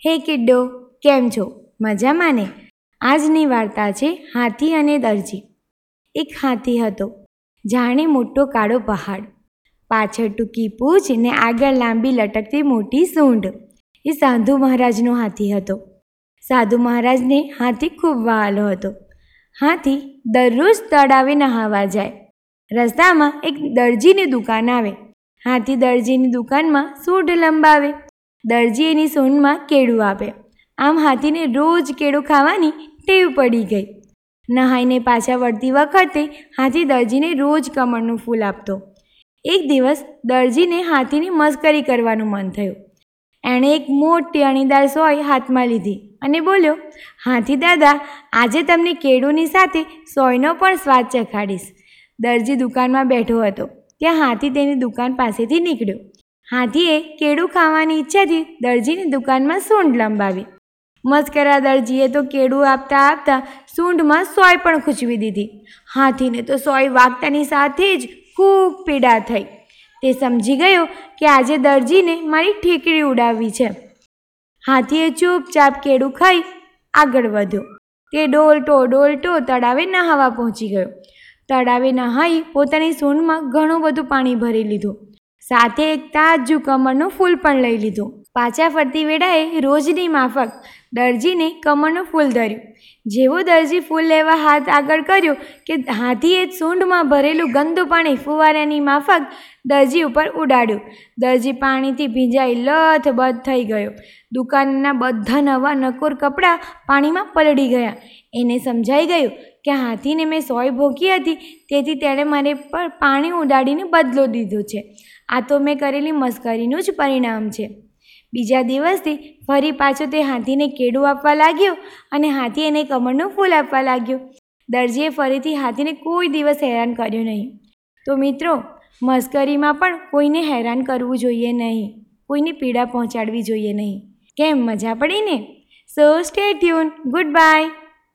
હે કિડ્ડો, કેમ છો? મજામાં ને? આજની વાર્તા છે હાથી અને દરજી. એક હાથી હતો, જાણે મોટો કાળો પહાડ. પાછળ ટૂંકી પૂછ ને આગળ લાંબી લટકતી મોટી સૂંઢ. એ સાધુ મહારાજનો હાથી હતો. સાધુ મહારાજને હાથી ખૂબ વહાલો હતો. હાથી દરરોજ તળાવે નહાવા જાય. રસ્તામાં એક દરજીની દુકાન આવે. હાથી દરજીની દુકાનમાં સૂંઢ લંબાવે. દરજી એની સૂંઢમાં કેળું આપે. આમ હાથીને રોજ કેળું ખાવાની ટેવ પડી ગઈ. નહાઈને પાછા વળતી વખતે હાથી દરજીને રોજ કમળનું ફૂલ આપતો. એક દિવસ દરજીને હાથીની મસ્કરી કરવાનું મન થયું. એણે એક મોટી અણીદાર સોય હાથમાં લીધી અને બોલ્યો, હાથી દાદા, આજે તમને કેળુંની સાથે સોયનો પણ સ્વાદ ચખાડીશ. દરજી દુકાનમાં બેઠો હતો. ત્યાં હાથી તેની દુકાન પાસેથી નીકળ્યો. હાથીએ કેળું ખાવાની ઈચ્છાથી દરજીની દુકાનમાં સૂંઢ લંબાવી. મસ્કરા દરજીએ તો કેળું આપતા આપતા સૂંઢમાં સોય પણ ખૂંચવી દીધી. હાથીને તો સોય વાગતાની સાથે જ ખૂબ પીડા થઈ. તે સમજી ગયો કે આજે દરજીને મારી ઠીકડી ઉડાવવી છે. હાથીએ ચૂપચાપ કેળું ખાઈ આગળ વધ્યો. તે ડોલટો ડોલટો તળાવે નહાવા પહોંચી ગયો. તળાવે નહાઈ પોતાની સૂંઢમાં ઘણું બધું પાણી ભરી લીધું. સાથે એક તાજું કમળનું ફૂલ પણ લઈ લીધું. પાછા ફરતી વેળાએ રોજની માફક દરજીને કમળનું ફૂલ ધર્યું. જેવો દરજી ફૂલ લેવા હાથ આગળ કર્યો કે હાથીએ સૂંઢમાં ભરેલું ગંદુ પાણી ફુવારાની માફક દરજી ઉપર ઉડાડ્યું. દરજી પાણીથી ભીંજાઈ લથબથ થઈ ગયો. દુકાનના બધા નવા નકોર કપડાં પાણીમાં પલળી ગયા. એને સમજાઈ ગયું કે હાથીને મેં સોય ભોગી હતી, તેથી તેણે મને પર પાણી ઉડાડીને બદલો દીધો છે. આ તો મેં કરેલી મસ્કરીનું જ પરિણામ છે. બીજા દિવસથી ફરી પાછો તે હાથીને કેડું આપવા લાગ્યો અને હાથી એને કમળનું ફૂલ આપવા લાગ્યો. દરજીએ ફરીથી હાથીને કોઈ દિવસ હેરાન કર્યો નહીં. તો મિત્રો, મસ્કરીમાં પણ કોઈને હેરાન કરવું જોઈએ નહીં. કોઈને પીડા પહોંચાડવી જોઈએ નહીં. કેમ? મજા પડી ને so stay tune good bye